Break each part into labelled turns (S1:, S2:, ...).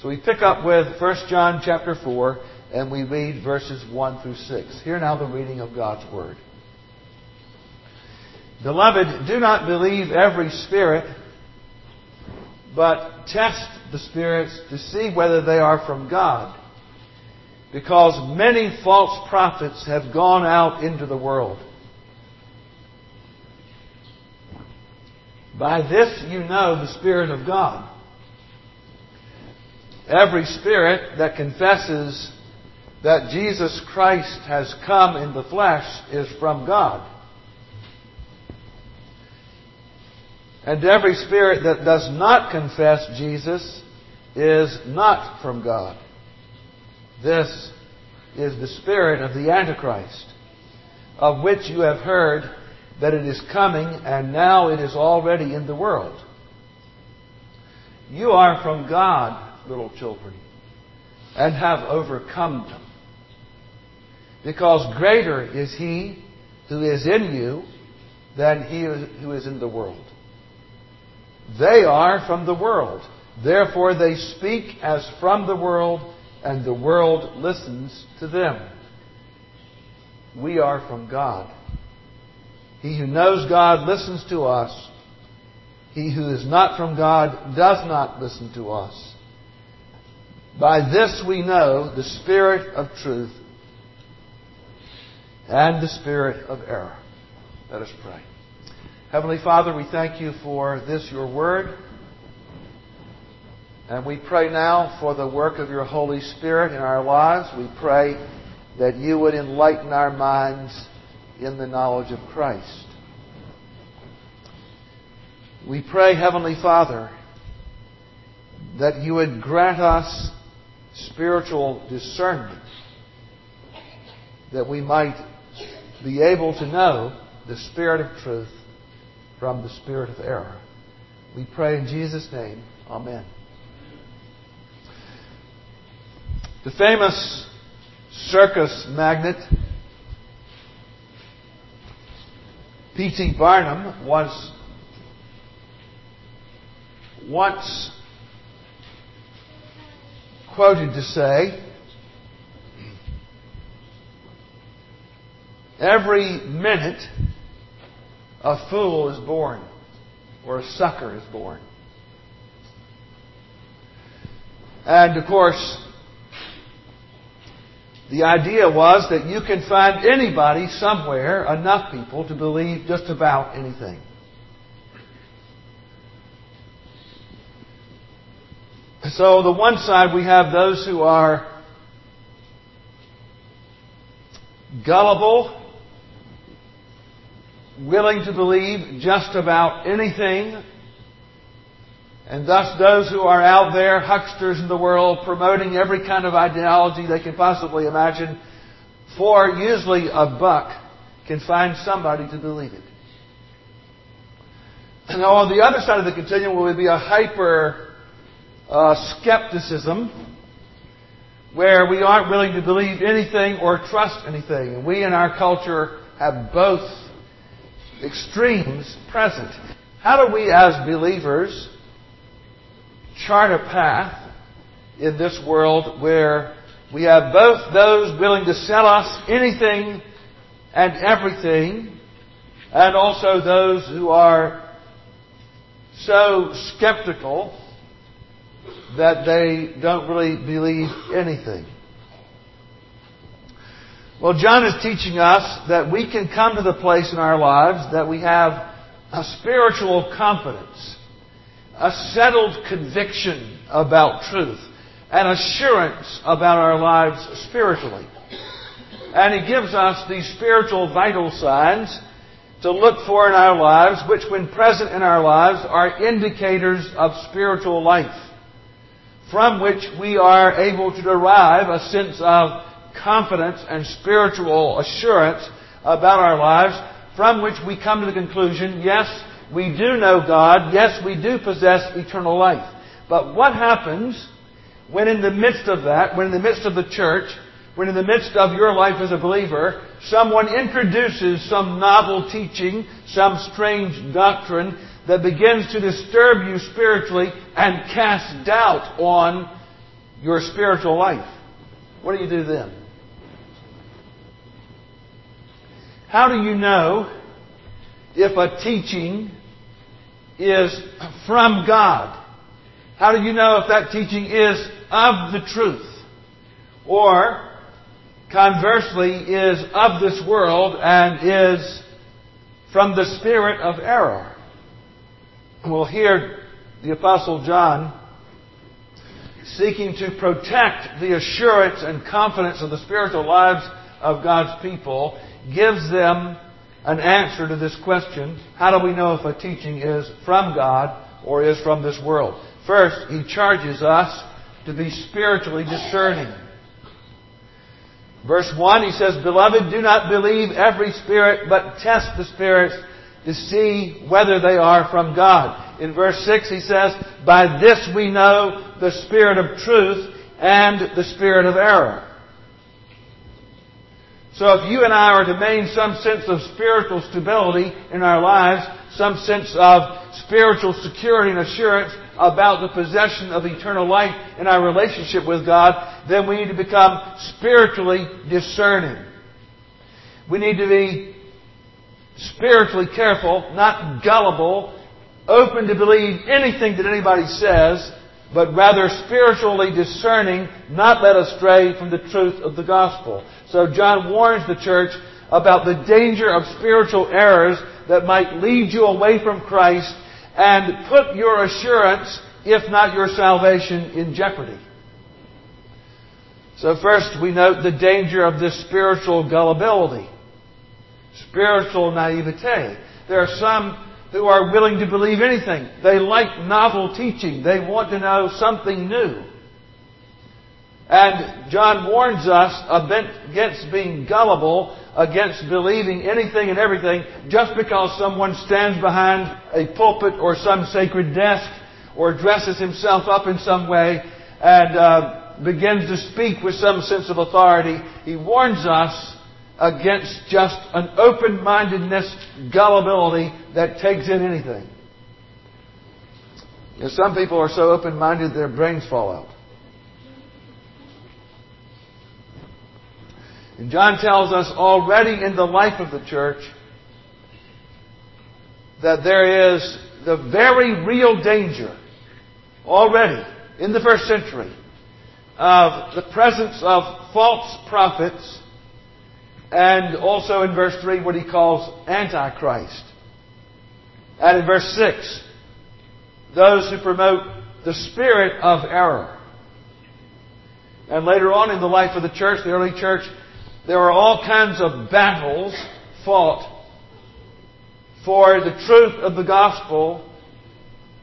S1: So we pick up with 1 John chapter 4 and we read verses 1 through 6. Hear now the reading of God's Word. Beloved, do not believe every spirit, but test the spirits to see whether they are from God. Because many false prophets have gone out into the world. By this you know the Spirit of God. Every spirit that confesses that Jesus Christ has come in the flesh is from God. And every spirit that does not confess Jesus is not from God. This is the spirit of the Antichrist, of which you have heard that it is coming, and now it is already in the world. You are from God, little children, and have overcome them. Because greater is He who is in you than he who is in the world. They are from the world. Therefore they speak as from the world, and the world listens to them. We are from God. He who knows God listens to us. He who is not from God does not listen to us. By this we know the spirit of truth and the spirit of error. Let us pray. Heavenly Father, we thank you for this, your word. And we pray now for the work of your Holy Spirit in our lives. We pray that you would enlighten our minds in the knowledge of Christ. We pray, Heavenly Father, that you would grant us spiritual discernment, that we might be able to know the Spirit of truth from the Spirit of error. We pray in Jesus' name. Amen. The famous circus magnate P.T. Barnum was once quoted to say, Every minute, a fool is born, or a sucker is born. And of course, the idea was that you can find anybody somewhere, enough people, to believe just about anything. So, the one side, we have those who are gullible, willing to believe just about anything, and thus those who are out there, hucksters in the world, promoting every kind of ideology they can possibly imagine, for usually a buck, can find somebody to believe it. Now, on the other side of the continuum will be a hyper uh, skepticism where we aren't willing to believe anything or trust anything. And we in our culture have both extremes present. How do we as believers chart a path in this world where we have both those willing to sell us anything and everything, and also those who are so skeptical that they don't really believe anything. Well, John is teaching us that we can come to the place in our lives that we have a spiritual confidence, a settled conviction about truth, an assurance about our lives spiritually. And he gives us these spiritual vital signs to look for in our lives, which when present in our lives are indicators of spiritual life, from which we are able to derive a sense of confidence and spiritual assurance about our lives from which we come to the conclusion, yes, we do know God, yes, we do possess eternal life. But what happens when in the midst of that, when in the midst of the church, when in the midst of your life as a believer, someone introduces some novel teaching, some strange doctrine that begins to disturb you spiritually and cast doubt on your spiritual life, what do you do then? How do you know if a teaching is from God? How do you know if that teaching is of the truth? Or, conversely, is of this world and is from the spirit of error? We'll hear the Apostle John seeking to protect the assurance and confidence of the spiritual lives of God's people, gives them an answer to this question how do we know if a teaching is from God or is from this world? First, he charges us to be spiritually discerning. Verse 1, he says, Beloved, do not believe every spirit, but test the spirits to see whether they are from God. In verse 6, he says, By this we know the spirit of truth and the spirit of error. So if you and I are to maintain some sense of spiritual stability in our lives, some sense of spiritual security and assurance about the possession of eternal life in our relationship with God, then we need to become spiritually discerning. We need to be spiritually careful, not gullible, open to believe anything that anybody says, but rather spiritually discerning, not led astray from the truth of the gospel. So John warns the church about the danger of spiritual errors that might lead you away from Christ and put your assurance, if not your salvation, in jeopardy. So first we note the danger of this spiritual gullibility, spiritual naivete. There are some who are willing to believe anything. They like novel teaching. They want to know something new. And John warns us against being gullible, against believing anything and everything just because someone stands behind a pulpit or some sacred desk or dresses himself up in some way and uh, begins to speak with some sense of authority. He warns us against just an open-mindedness, gullibility that takes in anything. You know, some people are so open-minded their brains fall out. And John tells us already in the life of the church that there is the very real danger already in the first century of the presence of false prophets and also in verse 3 what he calls Antichrist. And in verse 6, those who promote the spirit of error. And later on in the life of the church, the early church, there were all kinds of battles fought for the truth of the gospel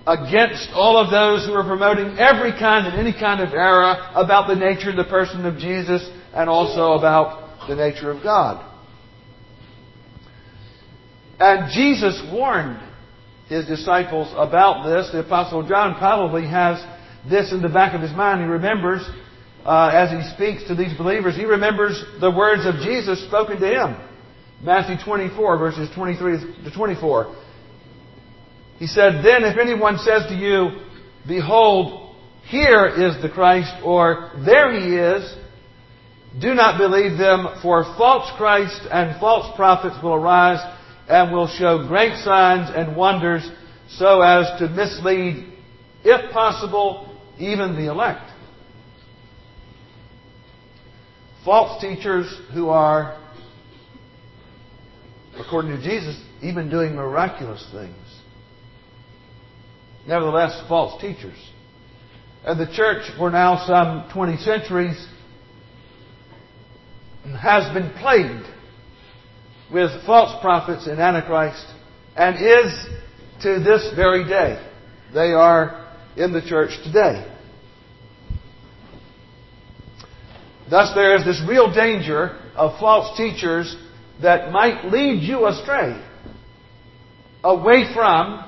S1: against all of those who were promoting every kind and any kind of error about the nature and the person of Jesus and also about the nature of God. And Jesus warned his disciples about this. The Apostle John probably has this in the back of his mind. He remembers, uh, as he speaks to these believers, he remembers the words of Jesus spoken to him. Matthew 24, verses 23 to 24. He said, Then if anyone says to you, Behold, here is the Christ, or there he is, do not believe them, for false Christ and false prophets will arise and will show great signs and wonders so as to mislead, if possible, even the elect. False teachers who are, according to Jesus, even doing miraculous things. Nevertheless, false teachers. And the church, for now some 20 centuries, has been plagued with false prophets and Antichrist and is to this very day. They are in the church today. Thus, there is this real danger of false teachers that might lead you astray away from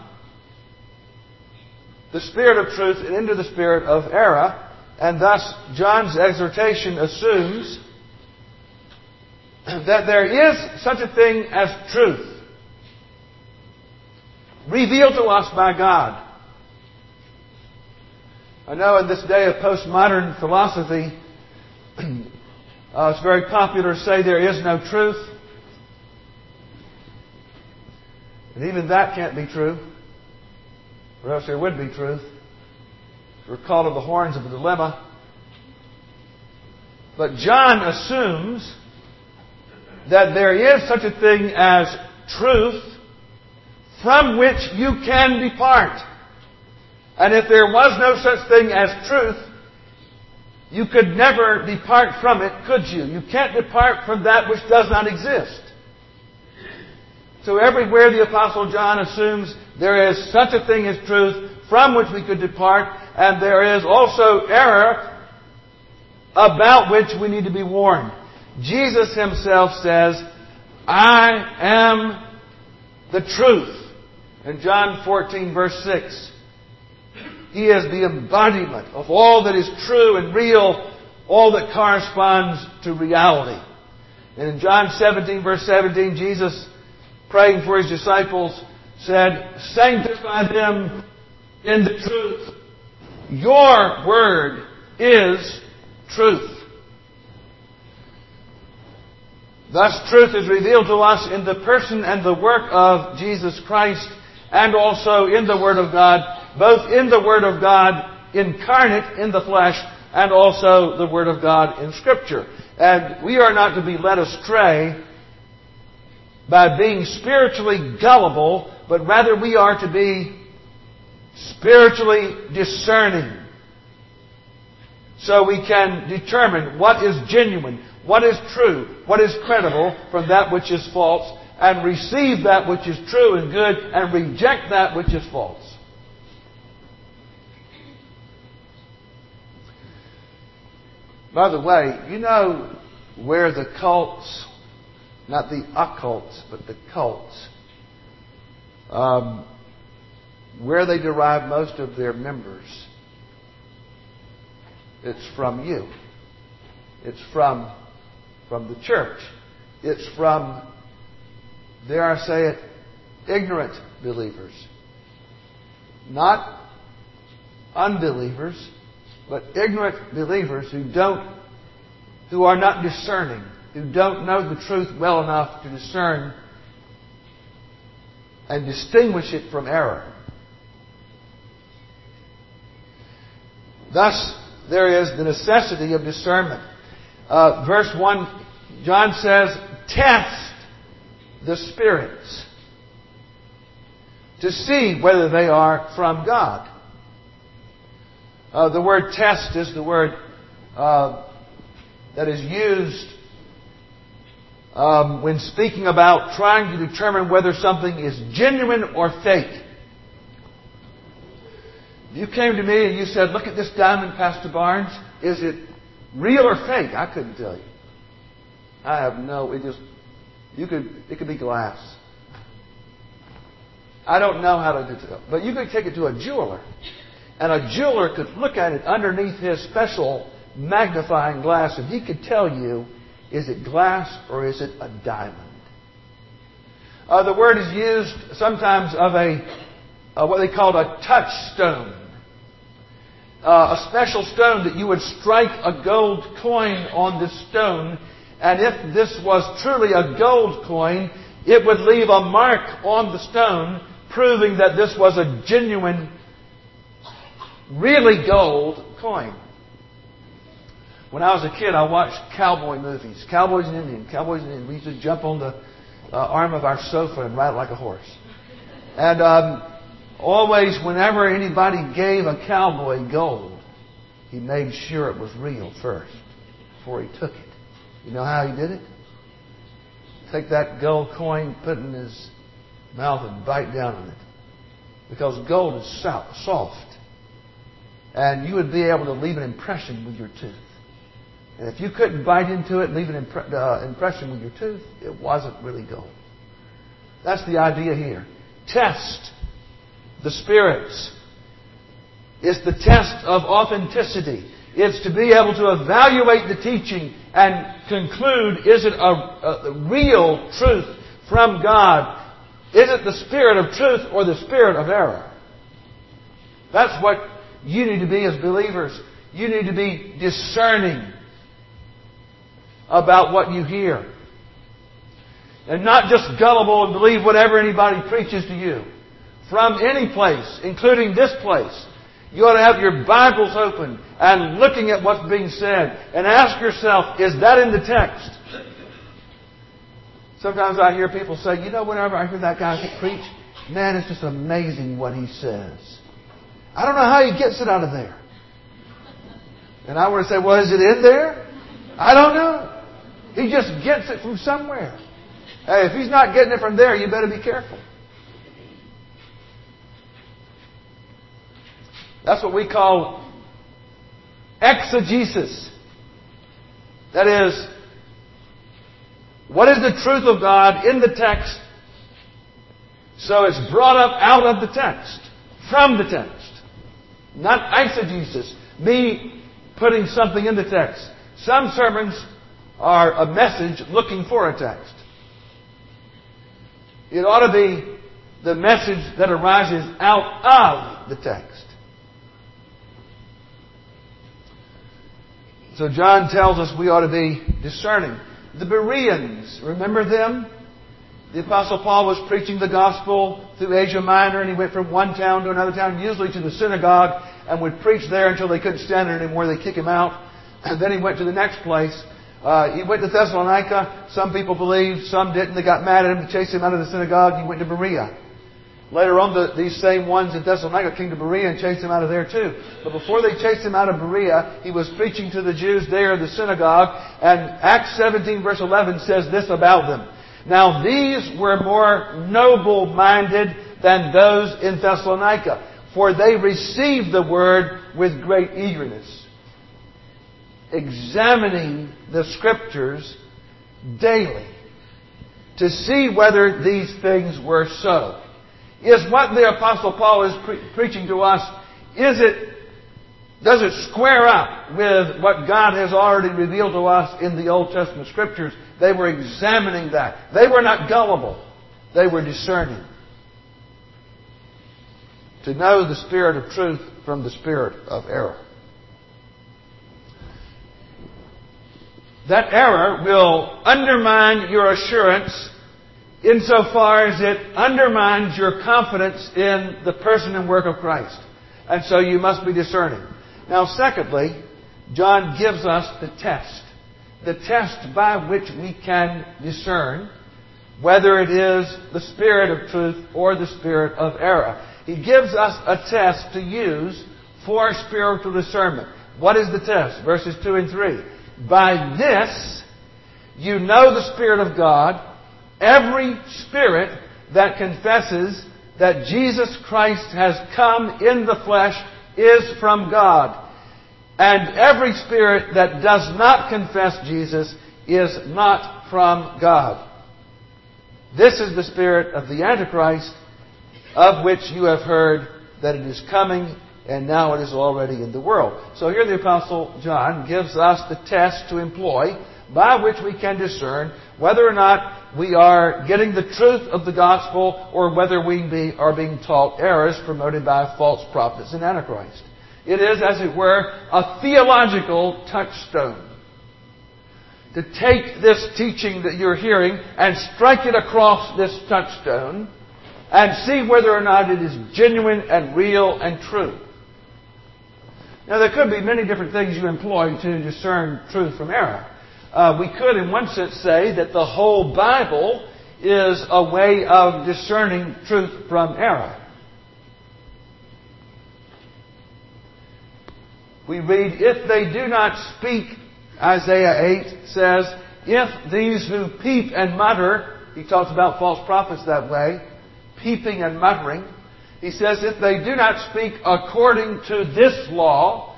S1: the spirit of truth and into the spirit of error. And thus, John's exhortation assumes that there is such a thing as truth revealed to us by God. I know in this day of postmodern philosophy, uh, it's very popular to say there is no truth. And even that can't be true, or else there would be truth. We're called to the horns of a dilemma. But John assumes that there is such a thing as truth from which you can depart. And if there was no such thing as truth, you could never depart from it, could you? You can't depart from that which does not exist. So everywhere the Apostle John assumes there is such a thing as truth from which we could depart, and there is also error about which we need to be warned. Jesus himself says, I am the truth. In John 14 verse 6, He is the embodiment of all that is true and real, all that corresponds to reality. And in John 17 verse 17, Jesus praying for his disciples, said, Sanctify them in the truth. Your word is truth. Thus, truth is revealed to us in the person and the work of Jesus Christ and also in the Word of God, both in the Word of God incarnate in the flesh and also the Word of God in Scripture. And we are not to be led astray by being spiritually gullible, but rather we are to be spiritually discerning. So we can determine what is genuine, what is true, what is credible from that which is false, and receive that which is true and good, and reject that which is false. By the way, you know where the cults not the occults, but the cults, um, where they derive most of their members. It's from you. It's from, from the church. It's from, dare I say it, ignorant believers. Not unbelievers, but ignorant believers who don't, who are not discerning who don't know the truth well enough to discern and distinguish it from error. Thus, there is the necessity of discernment. Uh, verse 1, John says, Test the spirits to see whether they are from God. Uh, the word test is the word uh, that is used um, when speaking about trying to determine whether something is genuine or fake. You came to me and you said, Look at this diamond, Pastor Barnes, is it real or fake? I couldn't tell you. I have no, it just, you could, it could be glass. I don't know how to do it. But you could take it to a jeweler, and a jeweler could look at it underneath his special magnifying glass, and he could tell you is it glass or is it a diamond? Uh, the word is used sometimes of a uh, what they called a touchstone. Uh, a special stone that you would strike a gold coin on this stone, and if this was truly a gold coin, it would leave a mark on the stone proving that this was a genuine, really gold coin. When I was a kid, I watched cowboy movies, Cowboys and Indians, Cowboys and Indians. We used to jump on the uh, arm of our sofa and ride like a horse. And um, always, whenever anybody gave a cowboy gold, he made sure it was real first before he took it. You know how he did it? Take that gold coin, put it in his mouth, and bite down on it. Because gold is soft. And you would be able to leave an impression with your tooth. And if you couldn't bite into it and leave an impre- uh, impression with your tooth, it wasn't really gold. That's the idea here. Test the spirits. It's the test of authenticity. It's to be able to evaluate the teaching and conclude is it a, a real truth from God? Is it the spirit of truth or the spirit of error? That's what you need to be as believers. You need to be discerning about what you hear. And not just gullible and believe whatever anybody preaches to you. From any place, including this place. You ought to have your Bibles open and looking at what's being said and ask yourself, is that in the text? Sometimes I hear people say, you know, whenever I hear that guy preach, man, it's just amazing what he says. I don't know how he gets it out of there. And I want to say, well, is it in there? I don't know. He just gets it from somewhere. Hey, if he's not getting it from there, you better be careful. That's what we call exegesis. That is, what is the truth of God in the text? So it's brought up out of the text, from the text. Not eisegesis, me putting something in the text. Some sermons are a message looking for a text. It ought to be the message that arises out of the text. So John tells us we ought to be discerning. The Bereans, remember them? The Apostle Paul was preaching the gospel through Asia Minor and he went from one town to another town, usually to the synagogue, and would preach there until they couldn't stand it anymore. They kick him out. And then he went to the next place. Uh, he went to Thessalonica. Some people believed, some didn't. They got mad at him to chase him out of the synagogue. He went to Berea. Later on, the, these same ones in Thessalonica came to Berea and chased him out of there too. But before they chased him out of Berea, he was preaching to the Jews there in the synagogue, and Acts 17 verse 11 says this about them. Now these were more noble-minded than those in Thessalonica, for they received the word with great eagerness, examining the scriptures daily to see whether these things were so is what the apostle Paul is pre- preaching to us, is it, does it square up with what God has already revealed to us in the Old Testament scriptures? They were examining that. They were not gullible. They were discerning. To know the spirit of truth from the spirit of error. That error will undermine your assurance insofar as it undermines your confidence in the person and work of Christ. And so you must be discerning. Now, secondly, John gives us the test. The test by which we can discern whether it is the spirit of truth or the spirit of error. He gives us a test to use for spiritual discernment. What is the test? Verses 2 and 3. By this, you know the Spirit of God Every spirit that confesses that Jesus Christ has come in the flesh is from God. And every spirit that does not confess Jesus is not from God. This is the spirit of the Antichrist, of which you have heard that it is coming, and now it is already in the world. So here the Apostle John gives us the test to employ by which we can discern whether or not we are getting the truth of the gospel or whether we be, are being taught errors promoted by false prophets and Antichrist. It is, as it were, a theological touchstone. To take this teaching that you're hearing and strike it across this touchstone and see whether or not it is genuine and real and true. Now, there could be many different things you employ to discern truth from error. Uh, we could, in one sense, say that the whole Bible is a way of discerning truth from error. We read, if they do not speak, Isaiah 8 says, if these who peep and mutter, he talks about false prophets that way, peeping and muttering, he says, if they do not speak according to this law,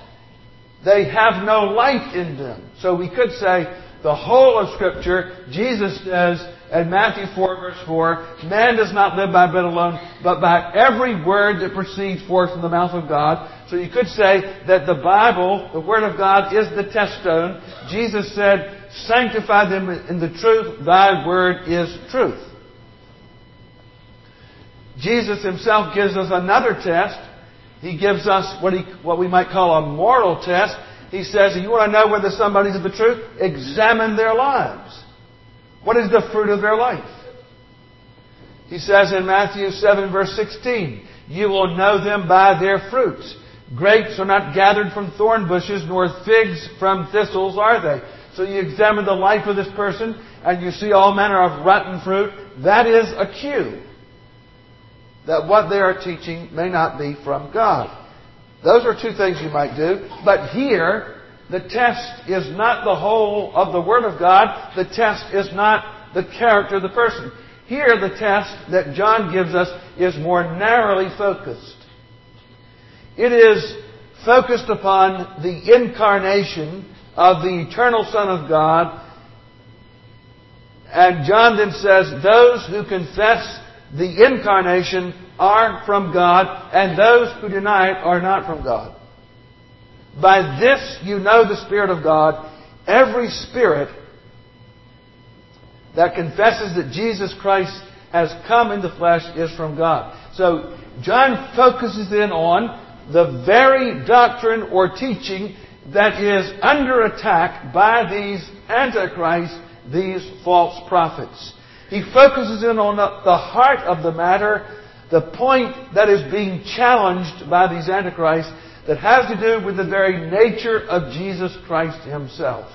S1: they have no light in them. So we could say the whole of Scripture, Jesus says in Matthew 4 verse 4, man does not live by bread alone, but by every word that proceeds forth from the mouth of God. So you could say that the Bible, the Word of God, is the test stone. Jesus said, sanctify them in the truth, thy word is truth. Jesus himself gives us another test he gives us what, he, what we might call a moral test. He says, you want to know whether somebody's of the truth? Examine their lives. What is the fruit of their life? He says in Matthew 7 verse 16, you will know them by their fruits. Grapes are not gathered from thorn bushes, nor figs from thistles are they. So you examine the life of this person, and you see all manner of rotten fruit. That is a cue that what they are teaching may not be from God. Those are two things you might do. But here, the test is not the whole of the Word of God. The test is not the character of the person. Here, the test that John gives us is more narrowly focused. It is focused upon the incarnation of the eternal Son of God. And John then says, those who confess the incarnation are from God, and those who deny it are not from God. By this you know the Spirit of God. Every spirit that confesses that Jesus Christ has come in the flesh is from God. So John focuses in on the very doctrine or teaching that is under attack by these antichrists, these false prophets. He focuses in on the heart of the matter, the point that is being challenged by these antichrists that has to do with the very nature of Jesus Christ himself.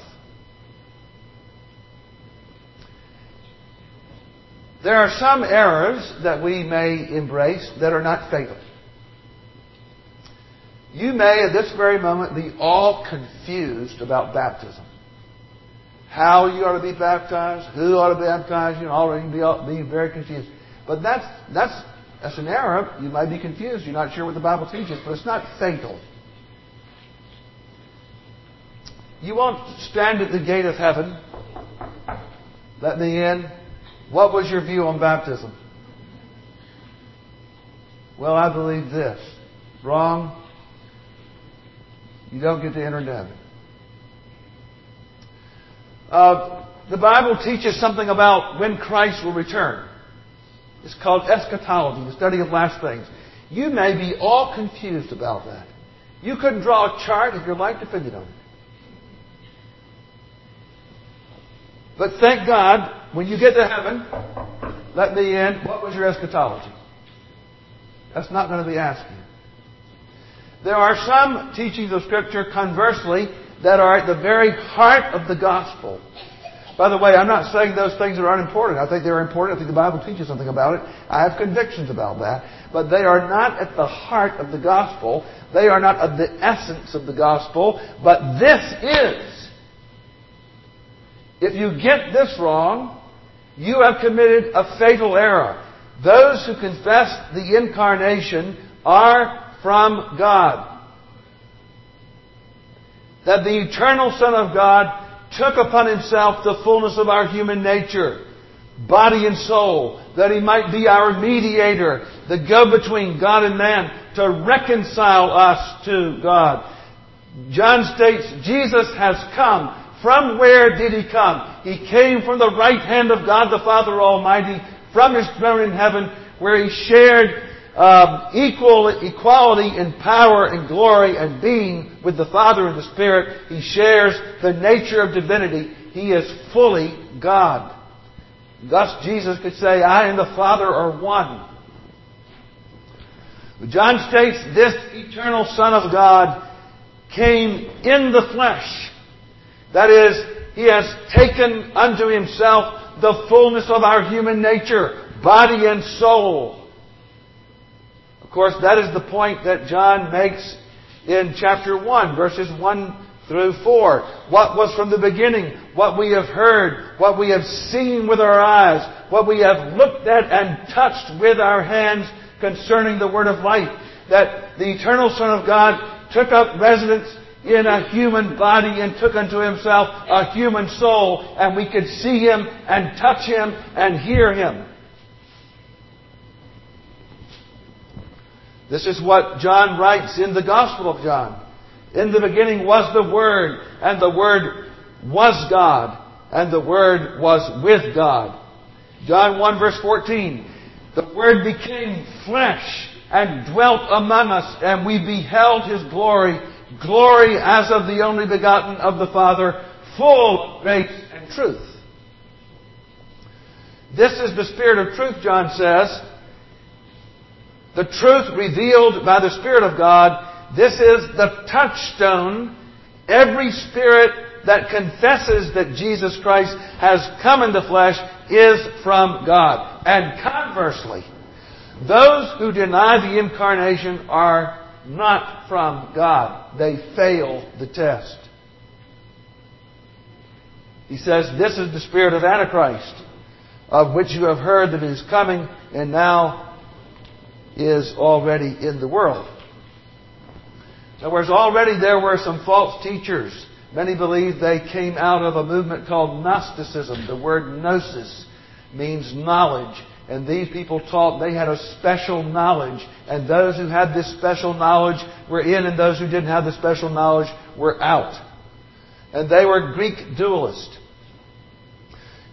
S1: There are some errors that we may embrace that are not fatal. You may at this very moment be all confused about baptism. How you ought to be baptized, who ought to baptize you, all you be, be very confused. But that's, that's, that's an error. You might be confused. You're not sure what the Bible teaches, but it's not fatal. You won't stand at the gate of heaven. Let me in. What was your view on baptism? Well, I believe this. Wrong. You don't get to enter heaven. Uh, the Bible teaches something about when Christ will return. It's called eschatology, the study of last things. You may be all confused about that. You couldn't draw a chart if your life depended on it. But thank God, when you get to heaven, let me in. What was your eschatology? That's not going to be asked. There are some teachings of Scripture, conversely, that are at the very heart of the gospel. By the way, I'm not saying those things are unimportant. I think they're important. I think the Bible teaches something about it. I have convictions about that. But they are not at the heart of the gospel. They are not of the essence of the gospel. But this is. If you get this wrong, you have committed a fatal error. Those who confess the incarnation are from God. That the eternal Son of God took upon himself the fullness of our human nature, body and soul, that he might be our mediator, the go-between God and man, to reconcile us to God. John states, Jesus has come. From where did he come? He came from the right hand of God the Father Almighty, from his throne in heaven, where he shared um, equal equality in power and glory and being with the Father and the Spirit. He shares the nature of divinity. He is fully God. Thus Jesus could say, I and the Father are one. John states this eternal Son of God came in the flesh. That is, He has taken unto Himself the fullness of our human nature, body and soul course, that is the point that John makes in chapter 1, verses 1 through 4. What was from the beginning, what we have heard, what we have seen with our eyes, what we have looked at and touched with our hands concerning the word of life. That the eternal Son of God took up residence in a human body and took unto himself a human soul, and we could see him and touch him and hear him. This is what John writes in the Gospel of John. In the beginning was the Word, and the Word was God, and the Word was with God. John 1 verse 14. The Word became flesh and dwelt among us, and we beheld his glory, glory as of the only begotten of the Father, full of grace and truth. This is the Spirit of truth, John says. The truth revealed by the Spirit of God. This is the touchstone. Every spirit that confesses that Jesus Christ has come in the flesh is from God. And conversely, those who deny the incarnation are not from God. They fail the test. He says, This is the spirit of Antichrist, of which you have heard that it is coming and now is already in the world. Other words, already there were some false teachers. Many believe they came out of a movement called Gnosticism. The word gnosis means knowledge. And these people taught they had a special knowledge. And those who had this special knowledge were in, and those who didn't have the special knowledge were out. And they were Greek dualists.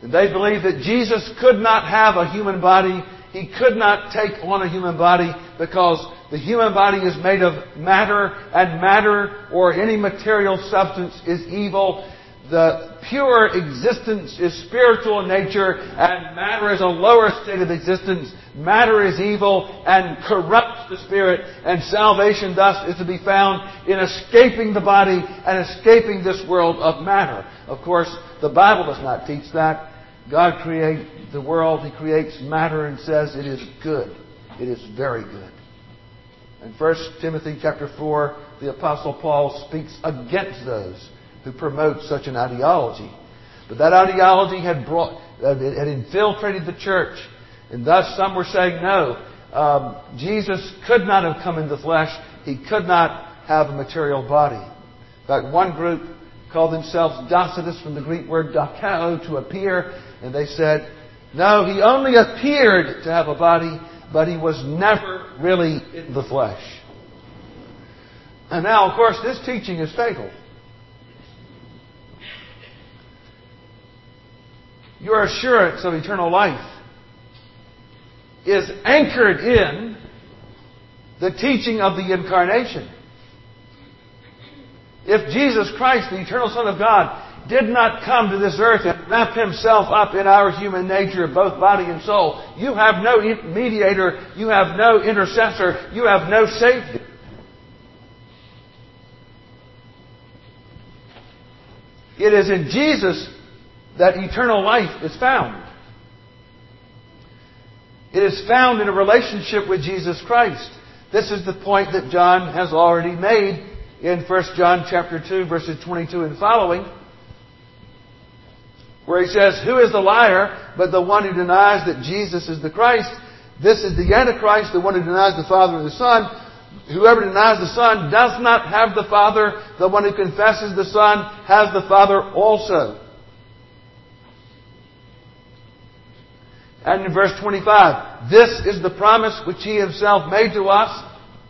S1: And they believed that Jesus could not have a human body. He could not take on a human body because the human body is made of matter, and matter or any material substance is evil. The pure existence is spiritual in nature, and matter is a lower state of existence. Matter is evil and corrupts the spirit, and salvation thus is to be found in escaping the body and escaping this world of matter. Of course, the Bible does not teach that. God creates the world, He creates matter and says it is good. It is very good. In 1 Timothy chapter 4, the Apostle Paul speaks against those who promote such an ideology. But that ideology had brought, had infiltrated the church, and thus some were saying, no, um, Jesus could not have come in the flesh. He could not have a material body. In fact, one group called themselves Docetus from the Greek word dokeo, to appear, and they said, no, he only appeared to have a body, but he was never really in the flesh. And now, of course, this teaching is fatal. your assurance of eternal life is anchored in the teaching of the incarnation. If Jesus Christ, the eternal Son of God, did not come to this earth and wrap himself up in our human nature, both body and soul, you have no mediator, you have no intercessor, you have no Savior. It is in Jesus that eternal life is found. It is found in a relationship with Jesus Christ. This is the point that John has already made in 1 John chapter 2 verses 22 and following where he says, Who is the liar but the one who denies that Jesus is the Christ? This is the Antichrist, the one who denies the Father and the Son. Whoever denies the Son does not have the Father. The one who confesses the Son has the Father also. And in verse 25, this is the promise which he himself made to us,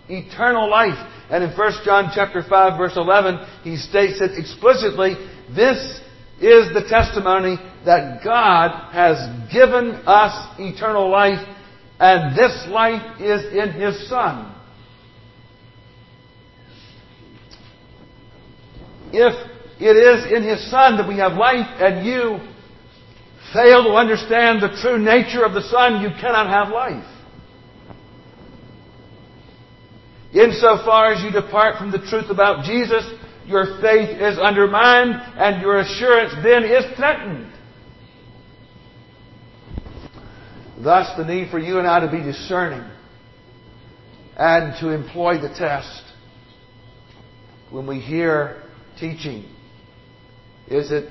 S1: eternal life. And in 1 John chapter 5 verse 11, he states it explicitly, this is the testimony that God has given us eternal life, and this life is in his Son. If it is in his Son that we have life, and you fail to understand the true nature of the Son, you cannot have life. Insofar as you depart from the truth about Jesus, your faith is undermined and your assurance then is threatened. Thus, the need for you and I to be discerning and to employ the test when we hear teaching. Is it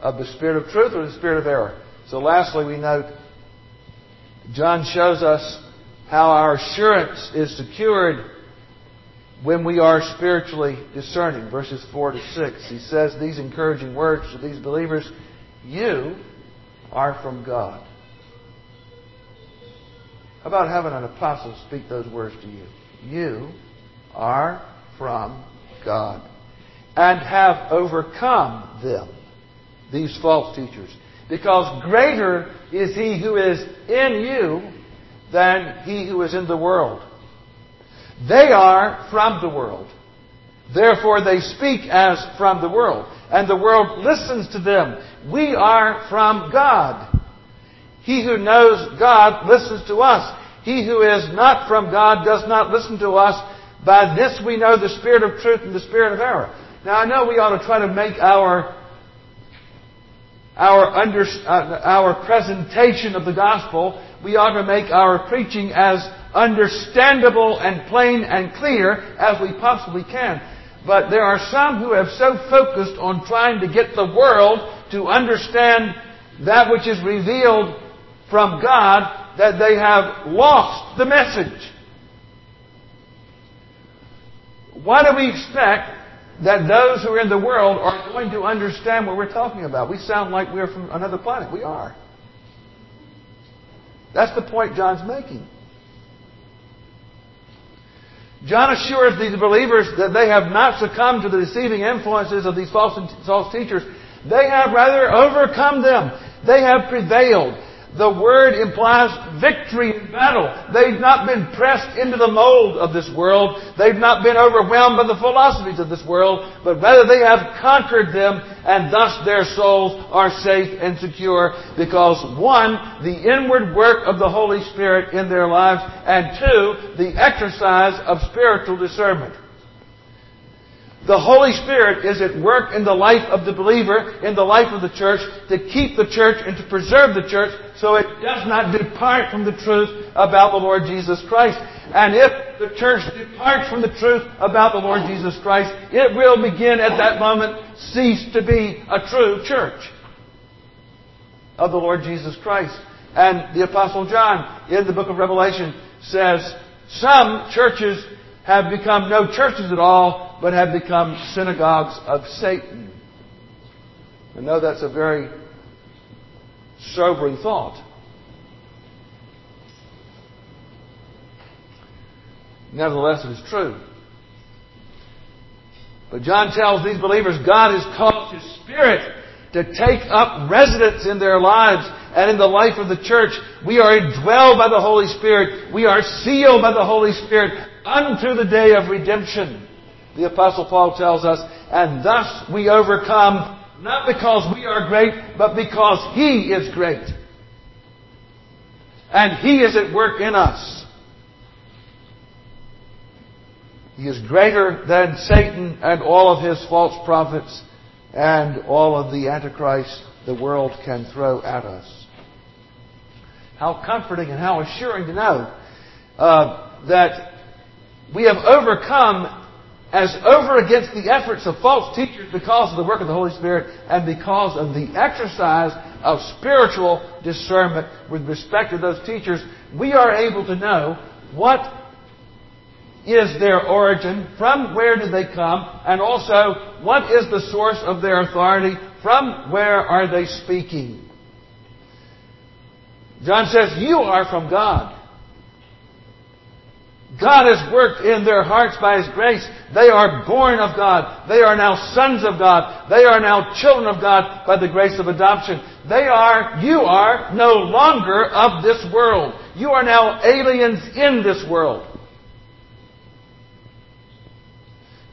S1: of the spirit of truth or the spirit of error. So lastly, we note John shows us how our assurance is secured when we are spiritually discerning. Verses 4 to 6. He says these encouraging words to these believers You are from God. How about having an apostle speak those words to you? You are from God and have overcome them these false teachers. Because greater is he who is in you than he who is in the world. They are from the world. Therefore they speak as from the world. And the world listens to them. We are from God. He who knows God listens to us. He who is not from God does not listen to us. By this we know the spirit of truth and the spirit of error. Now I know we ought to try to make our our, under, uh, our presentation of the gospel, we ought to make our preaching as understandable and plain and clear as we possibly can. But there are some who have so focused on trying to get the world to understand that which is revealed from God that they have lost the message. Why do we expect that those who are in the world are going to understand what we're talking about? We sound like we're from another planet. We are. That's the point John's making. John assures these believers that they have not succumbed to the deceiving influences of these false, false teachers. They have rather overcome them. They have prevailed. The word implies victory in battle. They've not been pressed into the mold of this world. They've not been overwhelmed by the philosophies of this world, but rather they have conquered them and thus their souls are safe and secure because one, the inward work of the Holy Spirit in their lives and two, the exercise of spiritual discernment. The Holy Spirit is at work in the life of the believer, in the life of the church, to keep the church and to preserve the church so it does not depart from the truth about the Lord Jesus Christ. And if the church departs from the truth about the Lord Jesus Christ, it will begin at that moment cease to be a true church of the Lord Jesus Christ. And the Apostle John in the book of Revelation says, some churches have become no churches at all, but have become synagogues of Satan. I know that's a very sobering thought. Nevertheless, it is true. But John tells these believers God has caused His Spirit to take up residence in their lives and in the life of the church. We are indwelled by the Holy Spirit. We are sealed by the Holy Spirit unto the day of redemption. The Apostle Paul tells us, and thus we overcome not because we are great, but because He is great. And He is at work in us. He is greater than Satan and all of his false prophets and all of the Antichrist the world can throw at us. How comforting and how assuring to know uh, that we have overcome as over against the efforts of false teachers because of the work of the Holy Spirit and because of the exercise of spiritual discernment with respect to those teachers, we are able to know what is their origin, from where did they come, and also what is the source of their authority, from where are they speaking. John says, You are from God. God has worked in their hearts by His grace. They are born of God. They are now sons of God. They are now children of God by the grace of adoption. They are, you are, no longer of this world. You are now aliens in this world.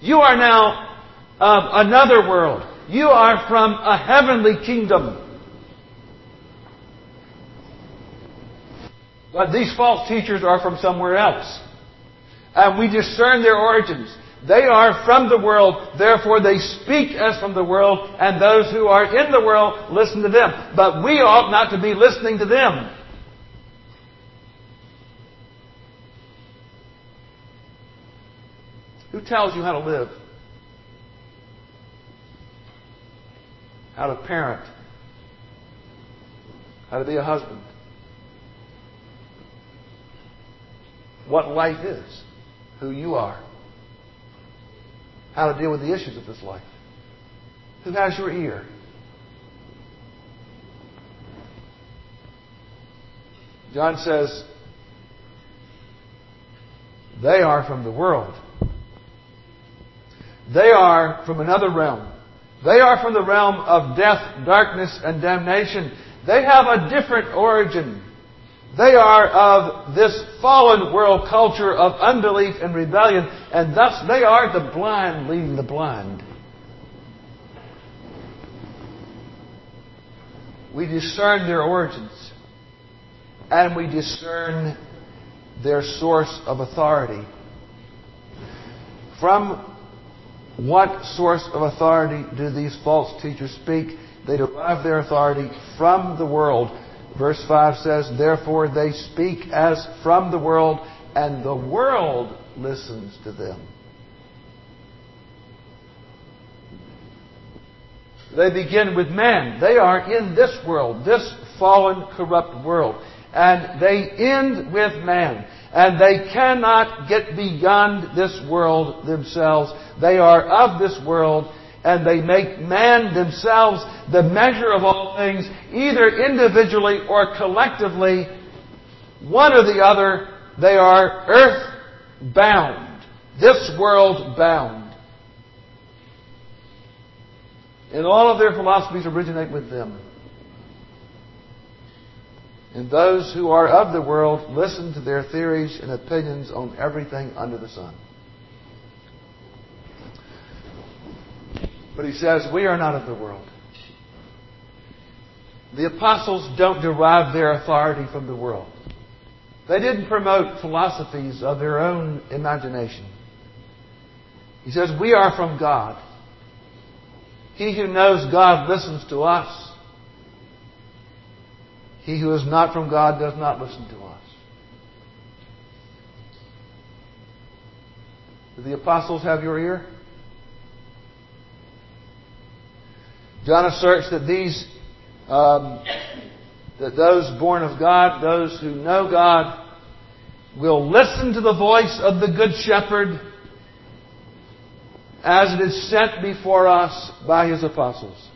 S1: You are now of another world. You are from a heavenly kingdom. But these false teachers are from somewhere else. And we discern their origins. They are from the world, therefore they speak as from the world, and those who are in the world listen to them. But we ought not to be listening to them. Who tells you how to live? How to parent? How to be a husband? What life is? Who you are, how to deal with the issues of this life. Who has your ear? John says, they are from the world. They are from another realm. They are from the realm of death, darkness, and damnation. They have a different origin. They are of this fallen world culture of unbelief and rebellion, and thus they are the blind leading the blind. We discern their origins, and we discern their source of authority. From what source of authority do these false teachers speak? They derive their authority from the world. Verse 5 says, Therefore they speak as from the world, and the world listens to them. They begin with man. They are in this world, this fallen, corrupt world. And they end with man. And they cannot get beyond this world themselves. They are of this world and they make man themselves the measure of all things, either individually or collectively, one or the other, they are earth bound, this world bound. And all of their philosophies originate with them. And those who are of the world listen to their theories and opinions on everything under the sun. But he says, We are not of the world. The apostles don't derive their authority from the world. They didn't promote philosophies of their own imagination. He says, We are from God. He who knows God listens to us. He who is not from God does not listen to us. Do the apostles have your ear? John asserts that these, um, that those born of God, those who know God, will listen to the voice of the Good Shepherd as it is sent before us by His apostles.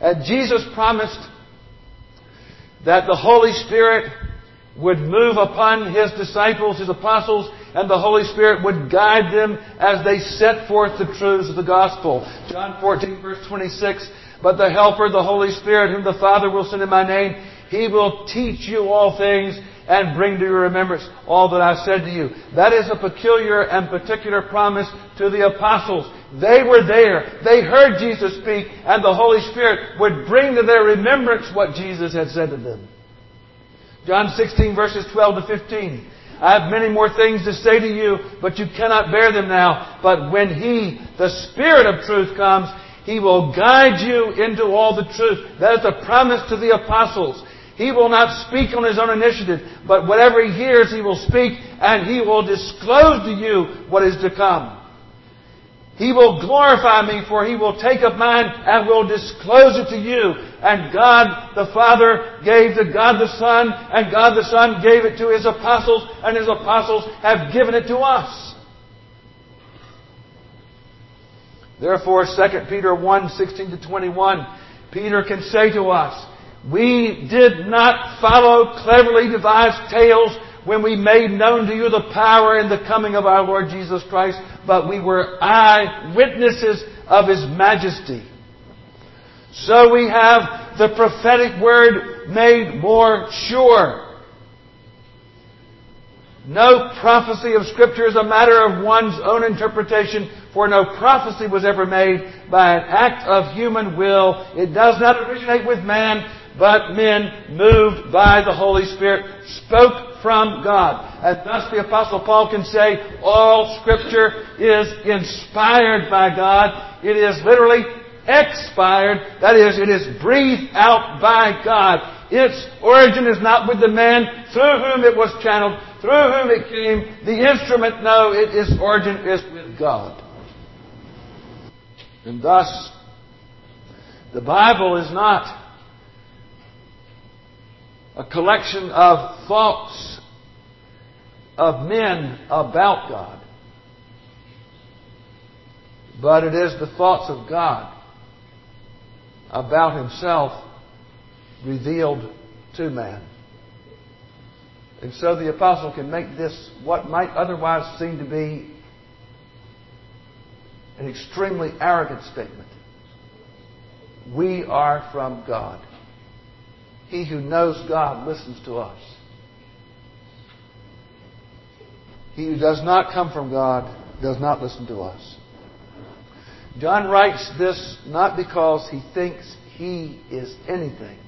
S1: And Jesus promised that the Holy Spirit would move upon His disciples, His apostles, and the Holy Spirit would guide them as they set forth the truths of the gospel. John 14 verse 26, But the Helper, the Holy Spirit, whom the Father will send in my name, He will teach you all things and bring to your remembrance all that I've said to you. That is a peculiar and particular promise to the apostles. They were there. They heard Jesus speak, and the Holy Spirit would bring to their remembrance what Jesus had said to them. John 16 verses 12 to 15. I have many more things to say to you, but you cannot bear them now. But when He, the Spirit of truth, comes, He will guide you into all the truth. That is a promise to the apostles. He will not speak on His own initiative, but whatever He hears, He will speak, and He will disclose to you what is to come. He will glorify me, for he will take up mine and will disclose it to you. And God the Father gave to God the Son, and God the Son gave it to his apostles, and his apostles have given it to us. Therefore, 2 Peter 1, 16 to 21, Peter can say to us, We did not follow cleverly devised tales when we made known to you the power and the coming of our Lord Jesus Christ, but we were eyewitnesses of His majesty. So we have the prophetic word made more sure. No prophecy of Scripture is a matter of one's own interpretation, for no prophecy was ever made by an act of human will. It does not originate with man, but men moved by the Holy Spirit spoke from God. And thus the Apostle Paul can say, all Scripture is inspired by God. It is literally expired. That is, it is breathed out by God. Its origin is not with the man through whom it was channeled, through whom it came. The instrument, no, it, its origin is with God. And thus, the Bible is not a collection of thoughts of men about God. But it is the thoughts of God about Himself revealed to man. And so the apostle can make this what might otherwise seem to be an extremely arrogant statement. We are from God. He who knows God listens to us. He who does not come from God does not listen to us. John writes this not because he thinks he is anything,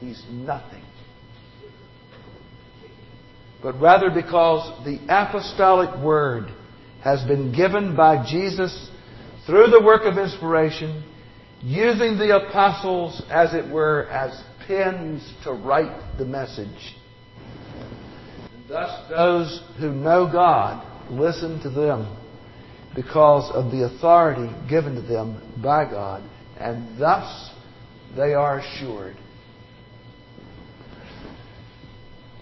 S1: he's nothing, but rather because the apostolic word has been given by Jesus through the work of inspiration, using the apostles, as it were, as pens to write the message. And thus, those who know God listen to them because of the authority given to them by God, and thus they are assured.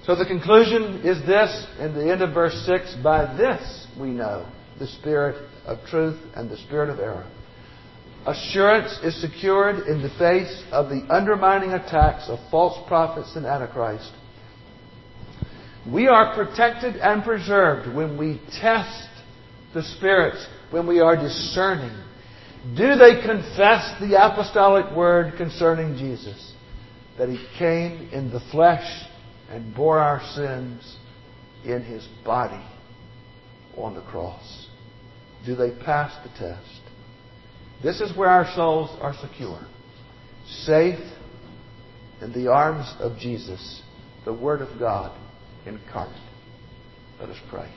S1: So the conclusion is this in the end of verse 6 By this we know the spirit of truth and the spirit of error. Assurance is secured in the face of the undermining attacks of false prophets and Antichrist. We are protected and preserved when we test the spirits, when we are discerning. Do they confess the apostolic word concerning Jesus? That he came in the flesh and bore our sins in his body on the cross? Do they pass the test? This is where our souls are secure, safe in the arms of Jesus, the Word of God incarnate. Let us pray.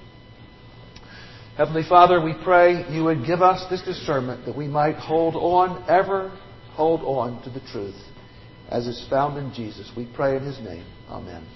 S1: Heavenly Father, we pray you would give us this discernment that we might hold on, ever hold on to the truth as is found in Jesus. We pray in His name. Amen.